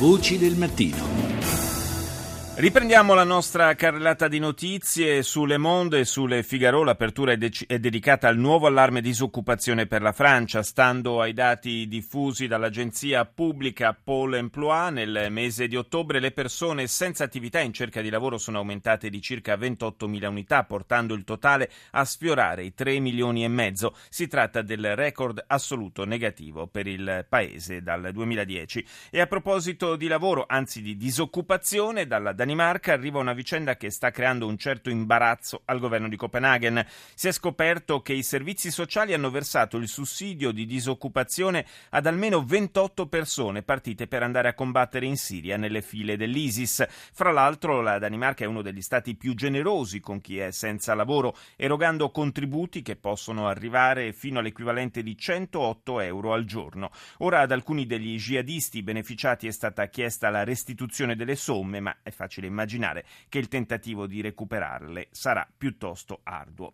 Voci del mattino. Riprendiamo la nostra carrellata di notizie su Le Monde e sulle Figaro. L'apertura è, dec- è, dedicata al nuovo allarme disoccupazione per la Francia. Stando ai dati diffusi dall'agenzia pubblica Pôle Emploi, nel mese di ottobre le persone senza attività in cerca di lavoro sono aumentate di circa 28.000 unità, portando il totale a sfiorare i 3 milioni e mezzo. Si tratta del record assoluto negativo per il paese dal 2010. E a proposito di lavoro, anzi di disoccupazione, dalla Danimarca Danimarca arriva una vicenda che sta creando un certo imbarazzo al governo di Copenaghen. Si è scoperto che i servizi sociali hanno versato il sussidio di disoccupazione ad almeno 28 persone partite per andare a combattere in Siria nelle file dell'ISIS. Fra l'altro la Danimarca è uno degli stati più generosi con chi è senza lavoro, erogando contributi che possono arrivare fino all'equivalente di 108 euro al giorno. Ora ad alcuni degli jihadisti beneficiati è stata chiesta la restituzione delle somme, ma è facile facile immaginare che il tentativo di recuperarle sarà piuttosto arduo.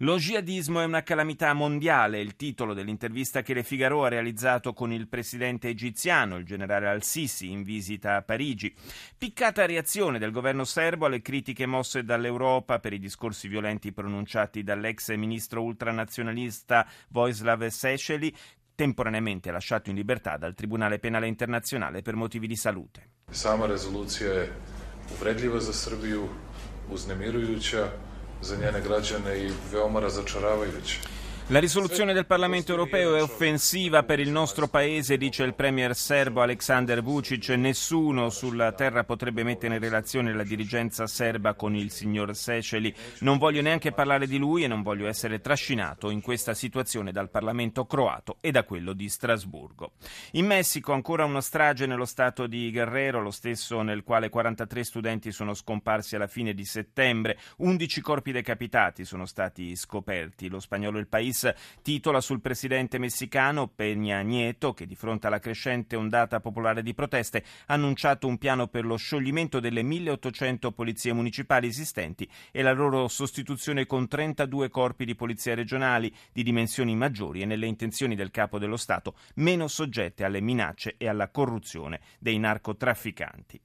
Lo jihadismo è una calamità mondiale, il titolo dell'intervista che Le Figaro ha realizzato con il presidente egiziano, il generale al-Sisi, in visita a Parigi. Piccata reazione del governo serbo alle critiche mosse dall'Europa per i discorsi violenti pronunciati dall'ex ministro ultranazionalista Vojislav Sešeli, temporaneamente lasciato in libertà dal Tribunale Penale Internazionale per motivi di salute. Sama rezolucija je uvredljiva za Srbiju, uznemirujuća za njene građane i veoma razočaravajuća. La risoluzione del Parlamento europeo è offensiva per il nostro paese, dice il premier serbo Aleksandar Vucic. Nessuno sulla terra potrebbe mettere in relazione la dirigenza serba con il signor Seceli. Non voglio neanche parlare di lui e non voglio essere trascinato in questa situazione dal Parlamento croato e da quello di Strasburgo. In Messico ancora una strage nello stato di Guerrero, lo stesso nel quale 43 studenti sono scomparsi alla fine di settembre. 11 corpi decapitati sono stati scoperti. Lo spagnolo Il País titola sul presidente messicano Peña Nieto che di fronte alla crescente ondata popolare di proteste ha annunciato un piano per lo scioglimento delle 1800 polizie municipali esistenti e la loro sostituzione con 32 corpi di polizia regionali di dimensioni maggiori e nelle intenzioni del capo dello Stato meno soggette alle minacce e alla corruzione dei narcotrafficanti.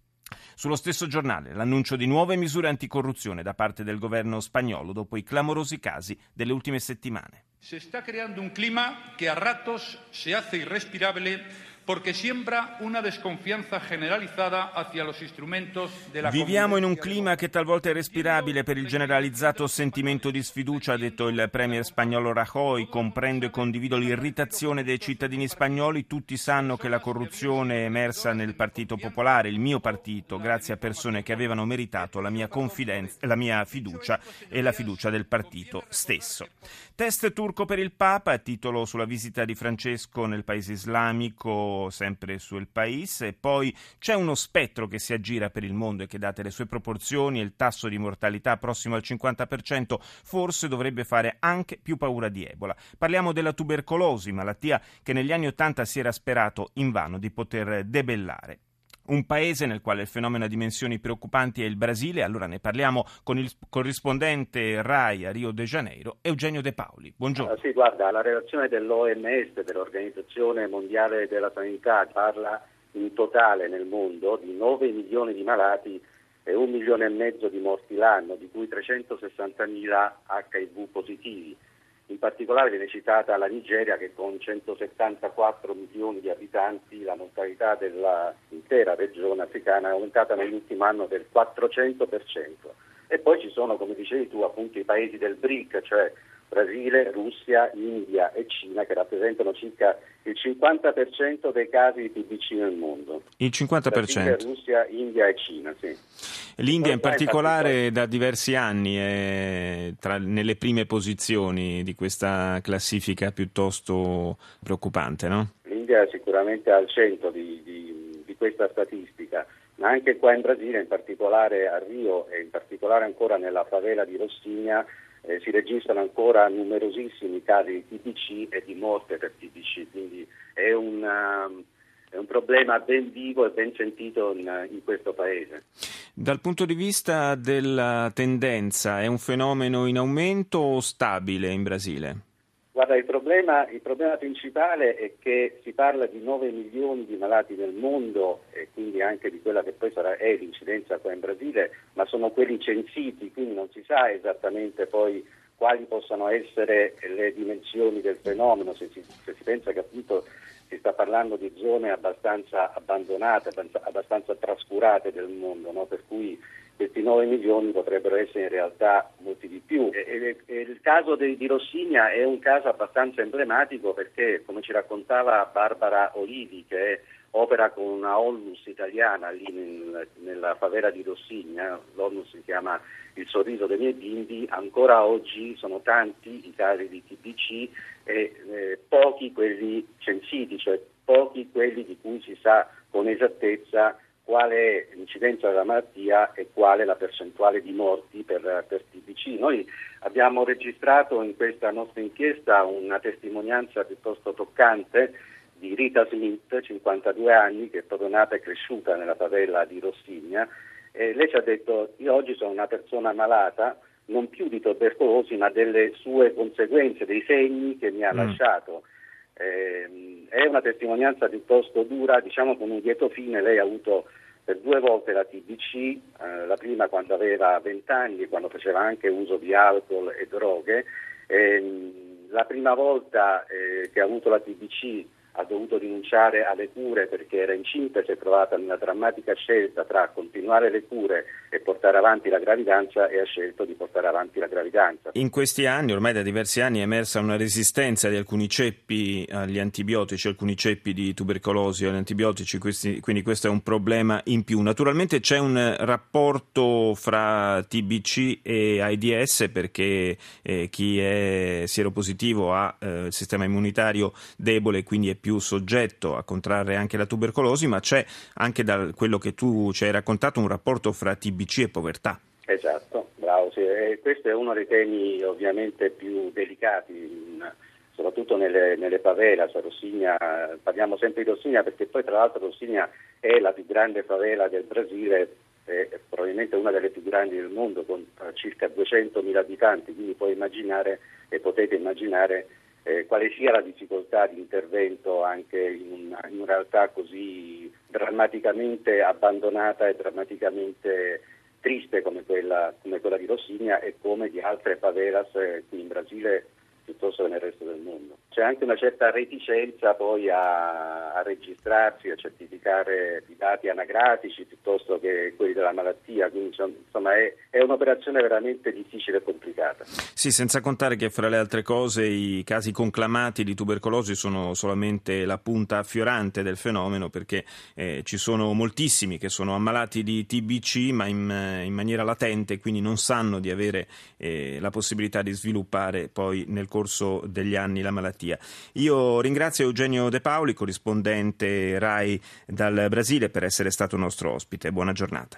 Sullo stesso giornale l'annuncio di nuove misure anticorruzione da parte del governo spagnolo dopo i clamorosi casi delle ultime settimane. Se sta creando un clima che a ratos se hace irrespirabile porque siembra una desconfianza generalizzata hacia los instrumentos della Viviamo in un clima che talvolta è respirabile per il generalizzato sentimento di sfiducia, ha detto il premier spagnolo Rajoy. Comprendo e condivido l'irritazione dei cittadini spagnoli. Tutti sanno che la corruzione è emersa nel Partito Popolare, il mio partito, grazie a persone che avevano meritato la mia, la mia fiducia e la fiducia del partito stesso. Test turco per il Papa, titolo sulla visita di Francesco nel paese islamico sempre sul Paese. E poi c'è uno spettro che si aggira per il mondo e che, date le sue proporzioni e il tasso di mortalità prossimo al 50%, forse dovrebbe fare anche più paura di Ebola. Parliamo della tubercolosi, malattia che negli anni Ottanta si era sperato invano di poter debellare. Un paese nel quale il fenomeno ha dimensioni preoccupanti è il Brasile, allora ne parliamo con il corrispondente RAI a Rio de Janeiro, Eugenio De Paoli. Buongiorno. Ah, sì, guarda, la relazione dell'OMS, dell'Organizzazione Mondiale della Sanità, parla in totale nel mondo di 9 milioni di malati e un milione e mezzo di morti l'anno, di cui 360 mila HIV positivi. In particolare viene citata la Nigeria che con 174 milioni di abitanti la mortalità dell'intera regione africana è aumentata nell'ultimo anno del 400%. E poi ci sono, come dicevi tu, appunto i paesi del BRIC, cioè Brasile, Russia, India e Cina che rappresentano circa il 50% dei casi di TBC nel mondo. Il 50%? Brasile, Russia, India e Cina, sì. L'India in particolare da diversi anni è tra, nelle prime posizioni di questa classifica piuttosto preoccupante, no? L'India è sicuramente al centro di, di, di questa statistica ma anche qua in Brasile, in particolare a Rio e in particolare ancora nella favela di Rossigna, eh, si registrano ancora numerosissimi casi di TBC e di morte per TBC, quindi è un, um, è un problema ben vivo e ben sentito in, in questo Paese. Dal punto di vista della tendenza, è un fenomeno in aumento o stabile in Brasile? Guarda, il problema, il problema, principale è che si parla di 9 milioni di malati nel mondo e quindi anche di quella che poi sarà, è l'incidenza qua in Brasile, ma sono quelli censiti, quindi non si sa esattamente poi quali possano essere le dimensioni del fenomeno, se si, se si pensa che appunto si sta parlando di zone abbastanza abbandonate, abbastanza trascurate del mondo, no? per cui questi 9 milioni potrebbero essere in realtà molti di più. E, e, il caso di, di Rossigna è un caso abbastanza emblematico perché, come ci raccontava Barbara Olivi, che opera con una onlus italiana lì nel, nella favela di Rossigna, l'onlus si chiama Il sorriso dei miei bimbi, ancora oggi sono tanti i casi di TBC e eh, pochi quelli censiti, cioè pochi quelli di cui si sa con esattezza qual è l'incidenza della malattia e qual è la percentuale di morti per, per TBC. Noi abbiamo registrato in questa nostra inchiesta una testimonianza piuttosto toccante di Rita Smith, 52 anni, che è proprio nata e cresciuta nella favela di Rossigna. E lei ci ha detto, io oggi sono una persona malata, non più di tubercolosi, ma delle sue conseguenze, dei segni che mi ha mm. lasciato. Eh, è una testimonianza piuttosto dura, diciamo con un lieto fine, lei ha avuto per due volte la TBC, eh, la prima quando aveva 20 anni, quando faceva anche uso di alcol e droghe. Eh, la prima volta eh, che ha avuto la TBC ha dovuto rinunciare alle cure perché era incinta e si è trovata nella drammatica scelta tra continuare le cure e portare avanti la gravidanza e ha scelto di portare avanti la gravidanza. In questi anni, ormai da diversi anni, è emersa una resistenza di alcuni ceppi agli antibiotici, alcuni ceppi di tubercolosi agli antibiotici, questi, quindi questo è un problema in più. Naturalmente c'è un rapporto fra TBC e AIDS perché eh, chi è sieropositivo ha eh, il sistema immunitario debole e quindi è più soggetto a contrarre anche la tubercolosi, ma c'è anche da quello che tu ci hai raccontato un rapporto fra TBC e povertà. Esatto, bravo, sì. questo è uno dei temi ovviamente più delicati, soprattutto nelle, nelle favelas. Rossigna, parliamo sempre di Rossigna perché poi tra l'altro Rossigna è la più grande favela del Brasile, probabilmente una delle più grandi del mondo con circa 200.000 abitanti, quindi puoi immaginare e potete immaginare eh, quale sia la difficoltà di intervento anche in una, in una, realtà così drammaticamente abbandonata e drammaticamente triste come quella, come quella di Rossigna e come di altre favelas eh, qui in Brasile piuttosto che nel resto del mondo. C'è anche una certa reticenza poi a, a registrarsi, a certificare i dati anagrafici piuttosto che quelli della malattia, quindi insomma è, è un'operazione veramente difficile e complicata. Sì, senza contare che fra le altre cose i casi conclamati di tubercolosi sono solamente la punta fiorante del fenomeno perché eh, ci sono moltissimi che sono ammalati di TBC ma in, in maniera latente, quindi non sanno di avere eh, la possibilità di sviluppare poi nel corso degli anni la malattia. Io ringrazio Eugenio De Paoli, corrispondente RAI dal Brasile, per essere stato nostro ospite. Buona giornata.